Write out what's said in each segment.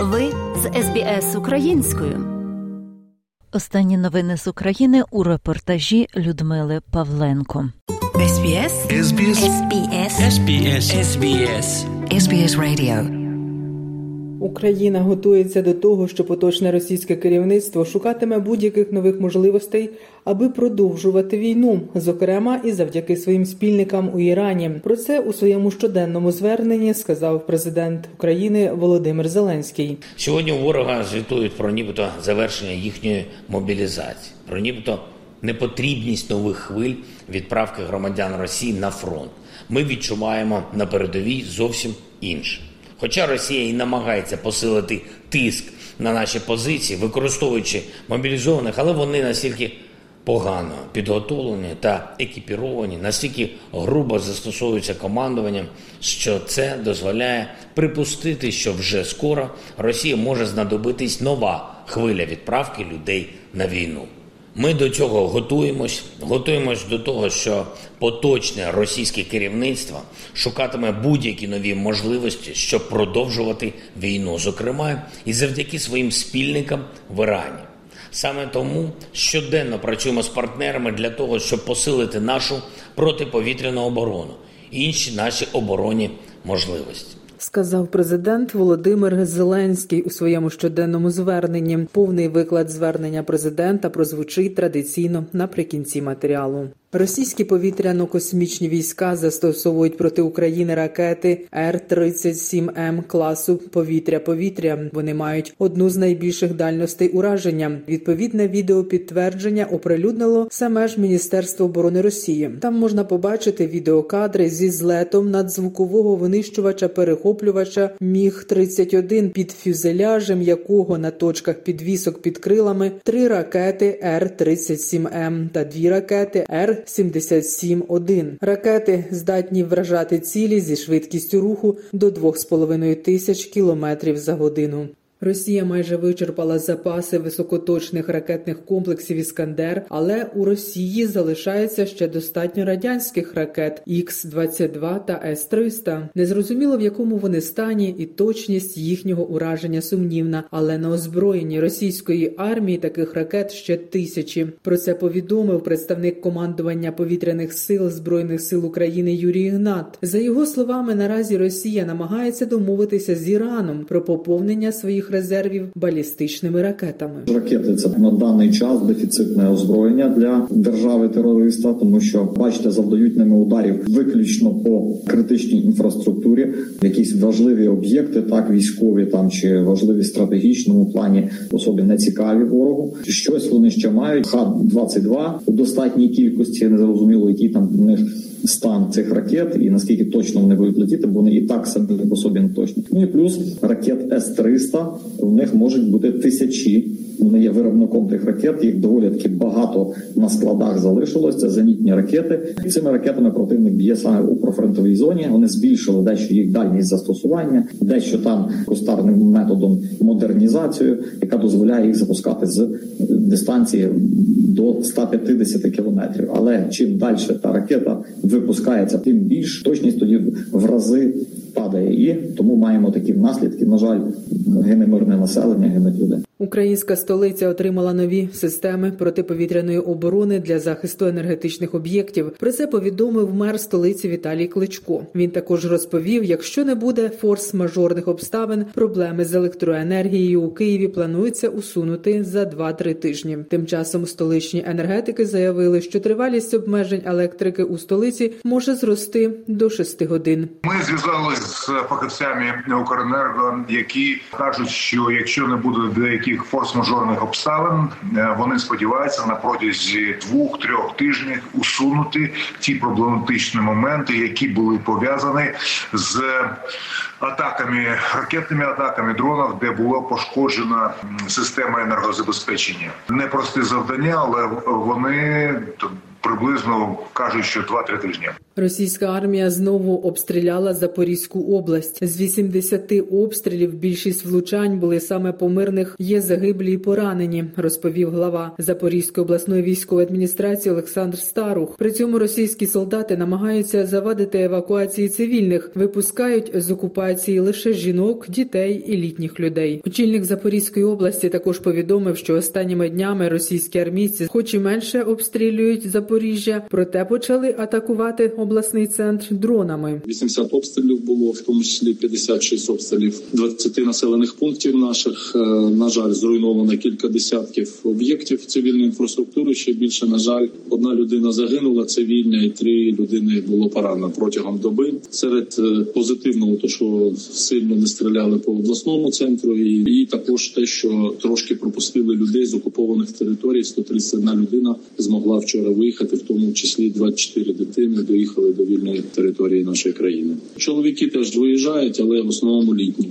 Ви з СБС українською. Останні новини з України у репортажі Людмили Павленко. SBS SBS SBS SBS SBS SBS Radio Україна готується до того, що поточне російське керівництво шукатиме будь-яких нових можливостей, аби продовжувати війну, зокрема і завдяки своїм спільникам у Ірані. Про це у своєму щоденному зверненні сказав президент України Володимир Зеленський. Сьогодні ворога звітують про нібито завершення їхньої мобілізації, про нібито непотрібність нових хвиль відправки громадян Росії на фронт. Ми відчуваємо на передовій зовсім інше. Хоча Росія і намагається посилити тиск на наші позиції, використовуючи мобілізованих, але вони настільки погано підготовлені та екіпіровані, настільки грубо застосовуються командуванням, що це дозволяє припустити, що вже скоро Росії може знадобитись нова хвиля відправки людей на війну. Ми до цього готуємось, готуємось до того, що поточне російське керівництво шукатиме будь-які нові можливості, щоб продовжувати війну, зокрема і завдяки своїм спільникам в Ірані. Саме тому щоденно працюємо з партнерами для того, щоб посилити нашу протиповітряну оборону і інші наші оборонні можливості. Сказав президент Володимир Зеленський у своєму щоденному зверненні. Повний виклад звернення президента прозвучить традиційно наприкінці матеріалу. Російські повітряно-космічні війська застосовують проти України ракети Р-37М класу повітря-повітря. Вони мають одну з найбільших дальностей ураження. Відповідне відео підтвердження оприлюднило саме ж Міністерство оборони Росії. Там можна побачити відеокадри зі злетом надзвукового винищувача перехоплювача Міг 31 під фюзеляжем, якого на точках підвісок під крилами три ракети Р-37М та дві ракети Р. 77-1. Ракети здатні вражати цілі зі швидкістю руху до 2,5 тисяч кілометрів за годину. Росія майже вичерпала запаси високоточних ракетних комплексів Іскандер, але у Росії залишається ще достатньо радянських ракет Х-22 та С-300. Незрозуміло в якому вони стані, і точність їхнього ураження сумнівна, але на озброєнні російської армії таких ракет ще тисячі. Про це повідомив представник командування повітряних сил збройних сил України Юрій Ігнат. За його словами, наразі Росія намагається домовитися з Іраном про поповнення своїх резервів балістичними ракетами. Ракети це на даний час дефіцитне озброєння для держави терориста, тому що бачите, завдають ними ударів виключно по критичній інфраструктурі, якісь важливі об'єкти, так військові там чи важливі стратегічному плані особі не цікаві ворогу. Щось вони ще мають Х-22 у достатній кількості. Не зрозуміло, які там в них стан цих ракет і наскільки точно вони будуть летіти, бо вони і так самі по собі не точні. Ну і плюс ракет С-300, у них можуть бути тисячі. Вони є виробником тих ракет. Їх доволі таки багато на складах залишилось. Це зенітні ракети. Цими ракетами противник б'є саме у профронтовій зоні. Вони збільшили дещо їх дальність застосування, дещо там кустарним методом модернізацію, яка дозволяє їх запускати з дистанції до 150 кілометрів. Але чим далі та ракета випускається, тим більш точність тоді в рази падає, і тому маємо такі наслідки. На жаль, гине мирне населення, гинуть люди. Українська столиця отримала нові системи протиповітряної оборони для захисту енергетичних об'єктів. Про це повідомив мер столиці Віталій Кличко. Він також розповів: якщо не буде форс-мажорних обставин, проблеми з електроенергією у Києві планується усунути за 2-3 тижні. Тим часом столичні енергетики заявили, що тривалість обмежень електрики у столиці може зрости до 6 годин. Ми зв'язалися з фахівцями Укренерго, які кажуть, що якщо не буде деяких форс-мажорних обставин, е, вони сподіваються на протязі двох-трьох тижнів усунути ті проблематичні моменти, які були пов'язані з атаками, ракетними атаками дронів, де було пошкоджена система енергозабезпечення. Непрості завдання, але вони приблизно кажуть, що 2-3 тижні. Російська армія знову обстріляла Запорізьку область. З 80 обстрілів більшість влучань були саме по мирних. Є загиблі і поранені, розповів глава Запорізької обласної військової адміністрації Олександр Старух. При цьому російські солдати намагаються завадити евакуації цивільних, випускають з окупації лише жінок, дітей і літніх людей. Очільник Запорізької області також повідомив, що останніми днями російські армійці, хоч і менше обстрілюють Запоріжжя, проте почали атакувати обласний центр дронами. 80 обстрілів було, в тому числі 56 обстрілів 20 населених пунктів наших. Е, На жаль, зруйновано кілька десятків об'єктів цивільної інфраструктури. Ще більше на жаль, одна людина загинула цивільна, і три людини було поранено протягом доби. Серед е, позитивного, то що сильно не стріляли по обласному центру, і, і також те, що трошки пропустили людей з окупованих територій. 131 людина змогла вчора виїхати, в тому числі 24 дитини доїхали до вільної території нашої країни. Чоловіки теж виїжджають, але в основному літні.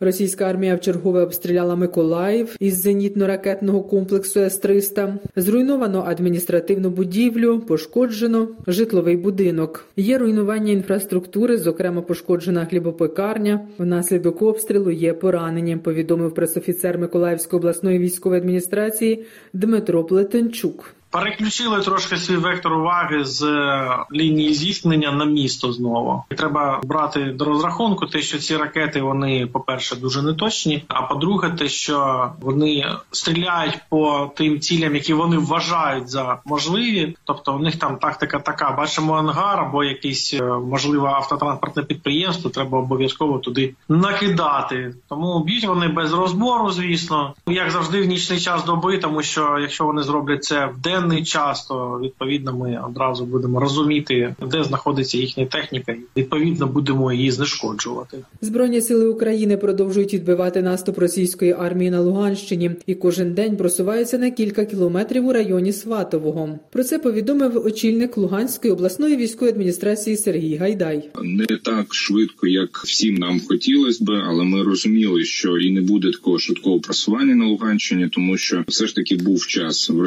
Російська армія вчергове обстріляла Миколаїв із зенітно-ракетного комплексу С-300. Зруйновано адміністративну будівлю, пошкоджено житловий будинок. Є руйнування інфраструктури, зокрема пошкоджена хлібопекарня. Внаслідок обстрілу є поранені. Повідомив пресофіцер Миколаївської обласної військової адміністрації Дмитро Плетенчук. Переключили трошки свій вектор уваги з е, лінії зіткнення на місто знову. І Треба брати до розрахунку, те, що ці ракети вони, по-перше, дуже неточні. А по-друге, те, що вони стріляють по тим цілям, які вони вважають за можливі. Тобто у них там тактика така: бачимо ангар або якесь е, можливо автотранспортне підприємство. Треба обов'язково туди накидати. Тому б'ють вони без розбору, звісно, як завжди, в нічний час доби, тому що якщо вони зроблять це в денний час, то відповідно ми одразу будемо розуміти, де знаходиться їхня техніка, і відповідно будемо її знешкоджувати. Збройні сили України продовжують відбивати наступ російської армії на Луганщині і кожен день просуваються на кілька кілометрів у районі Сватового. Про це повідомив очільник Луганської обласної військової адміністрації Сергій Гайдай. Не так швидко, як всім нам хотілося би, але ми розуміли, що і не буде такого швидкого просування на Луганщині, тому що все ж таки був час в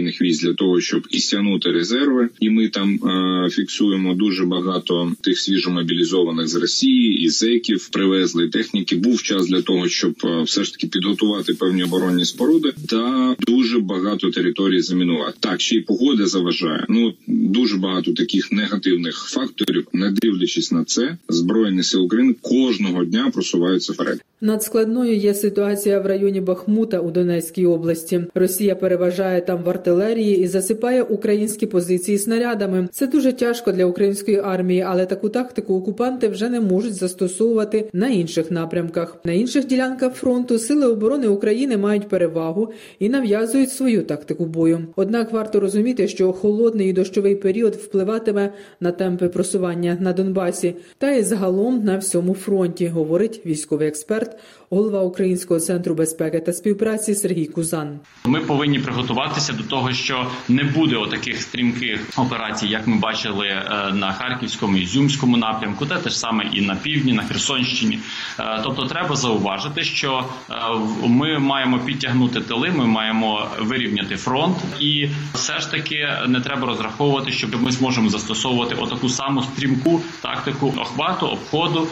російсько-окупаційних військ для того, щоб і стягнути резерви, і ми там е, фіксуємо дуже багато тих свіжомобілізованих з Росії і зеків привезли техніки. Був час для того, щоб е, все ж таки підготувати певні оборонні споруди, та дуже багато територій замінувати. Так ще й погода заважає. Ну дуже багато таких негативних факторів, не дивлячись на це, збройні сили України кожного дня просуваються вперед. Надскладною є ситуація в районі Бахмута у Донецькій області. Росія переважає там в артилерії і засипає українські позиції снарядами. Це дуже тяжко для української армії, але таку тактику окупанти вже не можуть застосовувати на інших напрямках. На інших ділянках фронту сили оборони України мають перевагу і нав'язують свою тактику бою. Однак варто розуміти, що холодний і дощовий період впливатиме на темпи просування на Донбасі та й загалом на всьому фронті, говорить військовий експерт, голова Українського центру безпеки та співпраці Сергій Кузан. Ми повинні приготуватися до того, що не буде отаких стрімких операцій, як ми бачили е, на харківському і зюмському напрямку, те те ж саме і на півдні, на Херсонщині. Е, Тобто, треба зауважити, що е, ми маємо підтягнути тили, ми маємо вирівняти фронт, і все ж таки не треба розраховувати, що ми зможемо застосовувати отаку саму стрімку тактику охвату, обходу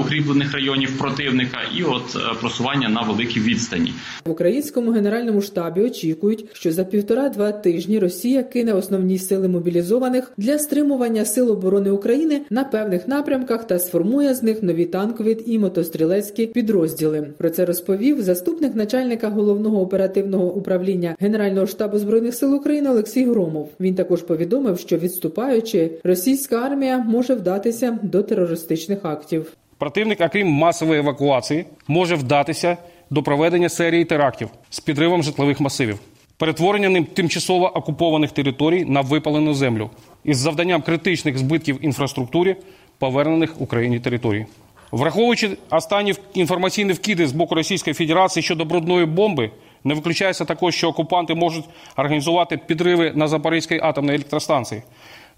укріплених районів противника і от просування на великій відстані. В українському генеральному штабі очікують, що за півтора-два тижні Росія кине основні сили мобілізованих для стримування сил оборони України на певних напрямках та сформує з них нові танкові і мотострілецькі підрозділи. Про це розповів заступник начальника головного оперативного управління Генерального штабу збройних сил України Олексій Громов. Він також повідомив, що відступаючи, російська армія може вдатися до терористичних актів. Противник, окрім масової евакуації, може вдатися до проведення серії терактів з підривом житлових масивів, перетворення ним тимчасово окупованих територій на випалену землю із завданням критичних збитків інфраструктурі повернених Україні територій. Враховуючи останні інформаційні вкиди з боку Російської Федерації щодо брудної бомби, не виключається також, що окупанти можуть організувати підриви на Запорізькій атомній електростанції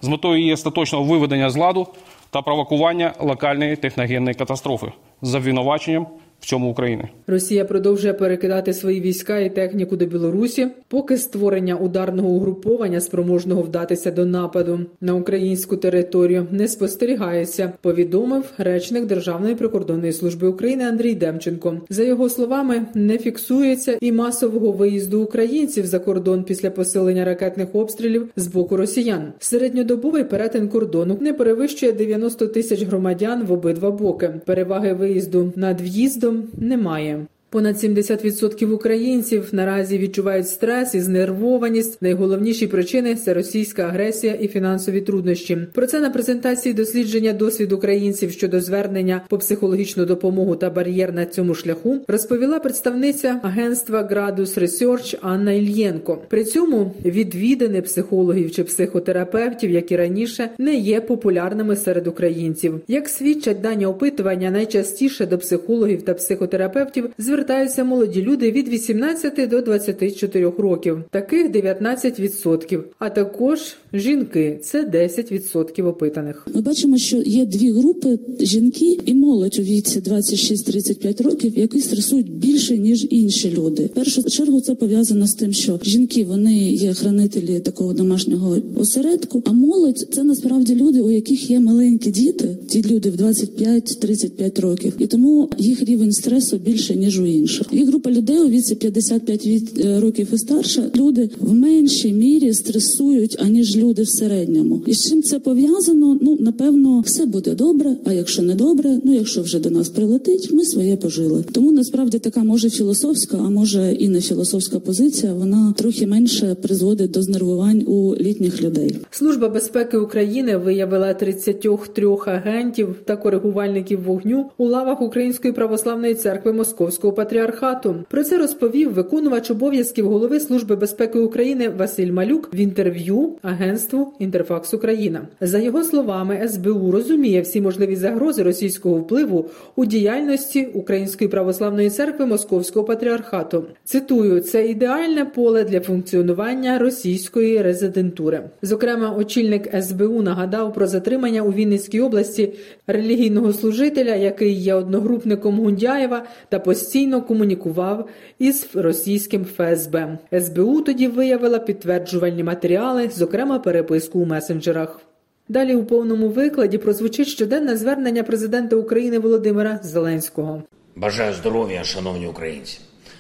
з метою її остаточного виведення з ладу та провокування локальної техногенної катастрофи з обвинуваченням в цьому України. Росія продовжує перекидати свої війська і техніку до Білорусі, поки створення ударного угруповання спроможного вдатися до нападу на українську територію не спостерігається. Повідомив речник Державної прикордонної служби України Андрій Демченко. За його словами, не фіксується і масового виїзду українців за кордон після посилення ракетних обстрілів з боку росіян. Середньодобовий перетин кордону не перевищує 90 тисяч громадян в обидва боки. Переваги виїзду над в'їздом немає. Понад 70% українців наразі відчувають стрес і знервованість. Найголовніші причини це російська агресія і фінансові труднощі. Про це на презентації дослідження досвід українців щодо звернення по психологічну допомогу та бар'єр на цьому шляху розповіла представниця агентства Градус Research Анна Ільєнко. При цьому відвідини психологів чи психотерапевтів, як і раніше, не є популярними серед українців. Як свідчать дані опитування, найчастіше до психологів та психотерапевтів звертаються звертаються молоді люди від 18 до 24 років, таких 19%, а також жінки це 10% опитаних. Ми бачимо, що є дві групи жінки і молодь у віці 26-35 років, які стресують більше ніж інші люди. В першу чергу це пов'язано з тим, що жінки вони є хранителі такого домашнього осередку, а молодь це насправді люди, у яких є маленькі діти, ті люди в 25-35 років, і тому їх рівень стресу більше ніж у інших. Є група людей у віці 55 е, років і старше. Люди в меншій мірі стресують аніж люди в середньому. І з чим це пов'язано? Ну напевно, все буде добре. А якщо не добре, ну якщо вже до нас прилетить, ми своє пожили. Тому насправді така може філософська, а може і не філософська позиція. Вона трохи менше призводить до знервувань у літніх людей. Служба безпеки України виявила 33 агентів та коригувальників вогню у лавах Української православної церкви Московського патріархату. Про це розповів виконувач обов'язків голови служби безпеки України Василь Малюк в інтерв'ю агентству Інтерфакс Україна. За його словами, СБУ розуміє всі можливі загрози російського впливу у діяльності Української православної церкви Московського патріархату. Цитую, це ідеальне поле для функціонування російської резидентури. Зокрема, очільник СБУ нагадав про затримання у Вінницькій області релігійного служителя, який є одногрупником Гундяєва та постійно комунікував із російським ФСБ. СБУ тоді виявила підтверджувальні матеріали, зокрема переписку у месенджерах. Далі у повному викладі прозвучить щоденне звернення президента України Володимира Зеленського. Бажаю здоров'я, шановні українці.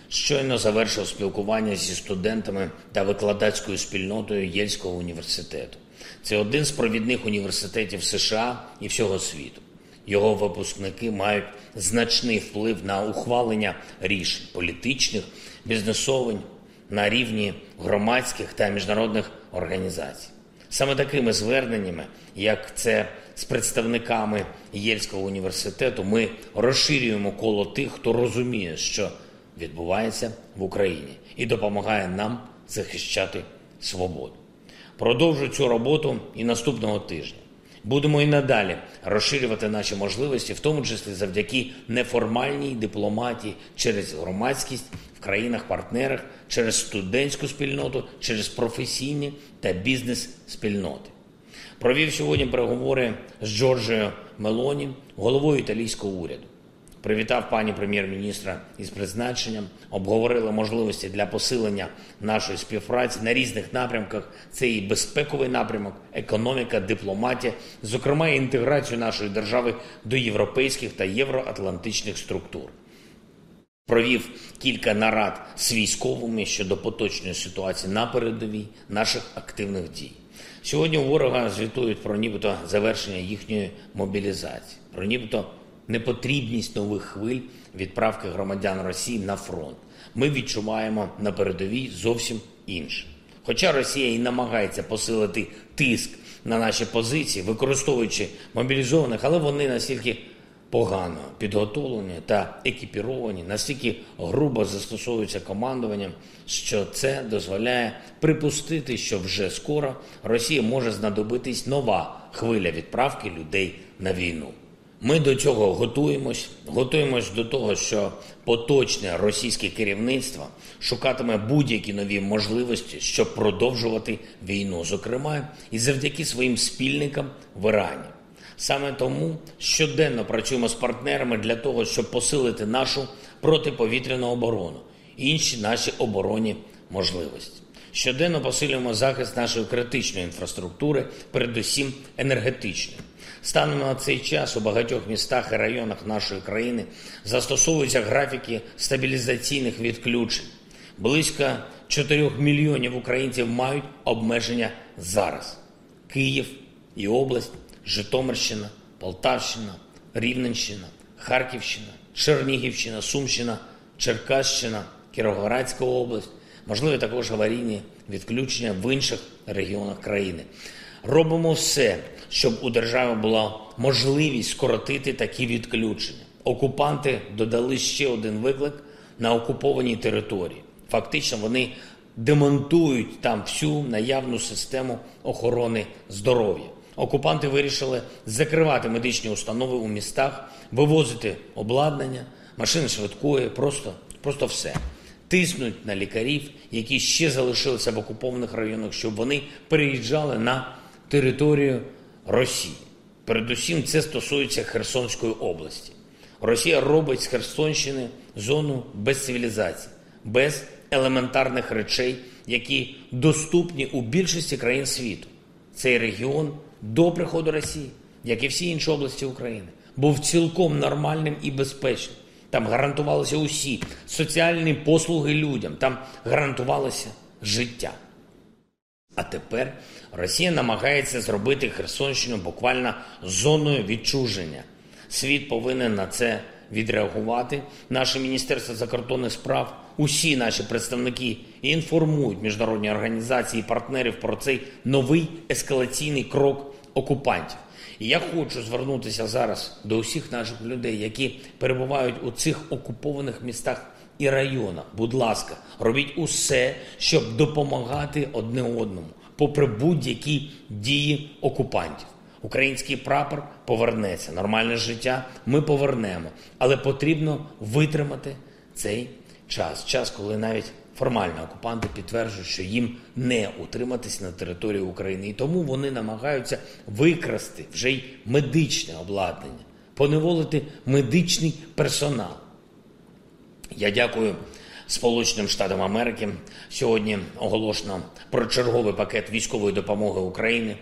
Щойно завершив спілкування зі студентами та викладацькою спільнотою Єльського університету. Це один з провідних університетів США і всього світу. Його випускники мають значний вплив на ухвалення рішень політичних, бізнесових на рівні громадських та міжнародних організацій. Саме такими зверненнями, як це з представниками Єльського університету, ми розширюємо коло тих, хто розуміє, що відбувається в Україні, і допомагає нам захищати свободу. Продовжу цю роботу і наступного тижня. Будемо і надалі розширювати наші можливості, в тому числі завдяки неформальній дипломатії через громадськість в країнах-партнерах, через студентську спільноту, через професійні та бізнес-спільноти. Провів сьогодні переговори з Джорджією Мелоні, головою італійського уряду. Привітав пані прем'єр-міністра із призначенням, обговорили можливості для посилення нашої співпраці на різних напрямках. Це і безпековий напрямок, економіка, дипломатія, зокрема і інтеграцію нашої держави до європейських та євроатлантичних структур. Провів кілька нарад з військовими щодо поточної ситуації на передовій наших активних дій. Сьогодні у ворога звітують про нібито завершення їхньої мобілізації, про нібито непотрібність нових хвиль відправки громадян Росії на фронт. Ми відчуваємо на передовій зовсім інше. Хоча Росія і намагається посилити тиск на наші позиції, використовуючи мобілізованих, але вони настільки погано підготовлені та екіпіровані, настільки грубо застосовуються командуванням, що це дозволяє припустити, що вже скоро Росії може знадобитись нова хвиля відправки людей на війну. Ми до цього готуємось. Готуємось до того, що поточне російське керівництво шукатиме будь-які нові можливості, щоб продовжувати війну, зокрема і завдяки своїм спільникам в Ірані. Саме тому щоденно працюємо з партнерами для того, щоб посилити нашу протиповітряну оборону і інші наші оборонні можливості. Щоденно посилюємо захист нашої критичної інфраструктури, передусім енергетичної. Станом на цей час у багатьох містах і районах нашої країни застосовуються графіки стабілізаційних відключень. Близько 4 мільйонів українців мають обмеження зараз. Київ і область, Житомирщина, Полтавщина, Рівненщина, Харківщина, Чернігівщина, Сумщина, Черкащина, Кіровоградська область, можливі також аварійні відключення в інших регіонах країни. Робимо все, щоб у держави була можливість скоротити такі відключення. Окупанти додали ще один виклик на окупованій території. Фактично, вони демонтують там всю наявну систему охорони здоров'я. Окупанти вирішили закривати медичні установи у містах, вивозити обладнання, машини швидкої, просто, просто все. Тиснуть на лікарів, які ще залишилися в окупованих районах, щоб вони переїжджали на територію Росії. Передусім, це стосується Херсонської області. Росія робить з Херсонщини зону без цивілізації, без елементарних речей, які доступні у більшості країн світу. Цей регіон до приходу Росії, як і всі інші області України, був цілком нормальним і безпечним. Там гарантувалися усі соціальні послуги людям, там гарантувалося життя. А тепер Росія намагається зробити Херсонщину буквально зоною відчуження. Світ повинен на це відреагувати. Наше Міністерство закордонних справ, усі наші представники інформують міжнародні організації і партнерів про цей новий ескалаційний крок окупантів. І я хочу звернутися зараз до усіх наших людей, які перебувають у цих окупованих містах і районах. Будь ласка, робіть усе, щоб допомагати одне одному, попри будь-які дії окупантів. Український прапор повернеться, нормальне життя ми повернемо, але потрібно витримати цей час. Час, коли навіть формально окупанти підтверджують, що їм не утриматись на території України, і тому вони намагаються викрасти вже й медичне обладнання, поневолити медичний персонал. Я дякую Сполученим Штатам Америки. Сьогодні оголошено про черговий пакет військової допомоги України.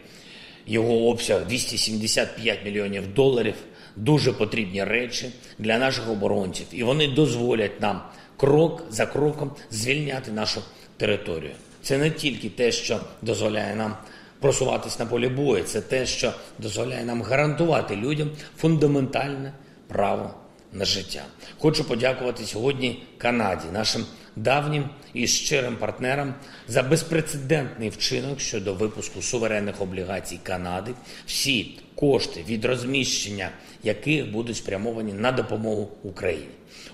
Його обсяг 275 мільйонів доларів. Дуже потрібні речі для наших оборонців, і вони дозволять нам крок за кроком звільняти нашу територію. Це не тільки те, що дозволяє нам просуватись на полі бою, це те, що дозволяє нам гарантувати людям фундаментальне право на життя. Хочу подякувати сьогодні Канаді, нашим давнім і щирим партнерам, за безпрецедентний вчинок щодо випуску суверенних облігацій Канади. Всі кошти від розміщення яких будуть спрямовані на допомогу Україні.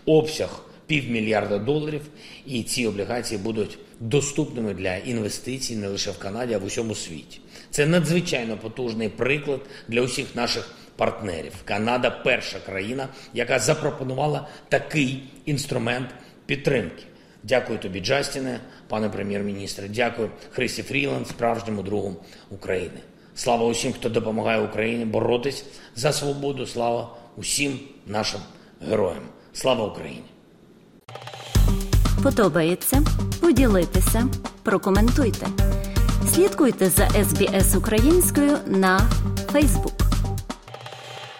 Обсяг півмільярда доларів, і ці облігації будуть доступними для інвестицій не лише в Канаді, а в усьому світі. Це надзвичайно потужний приклад для усіх наших партнерів. Канада перша країна, яка запропонувала такий інструмент підтримки. Дякую тобі, Джастіне, пане прем'єр-міністре. Дякую Христі Фріланд, справжньому другу України. Слава усім, хто допомагає Україні боротись за свободу. Слава усім нашим героям. Слава Україні! Подобається? Поділитися, прокоментуйте. Слідкуйте за СБС українською на Фейсбук.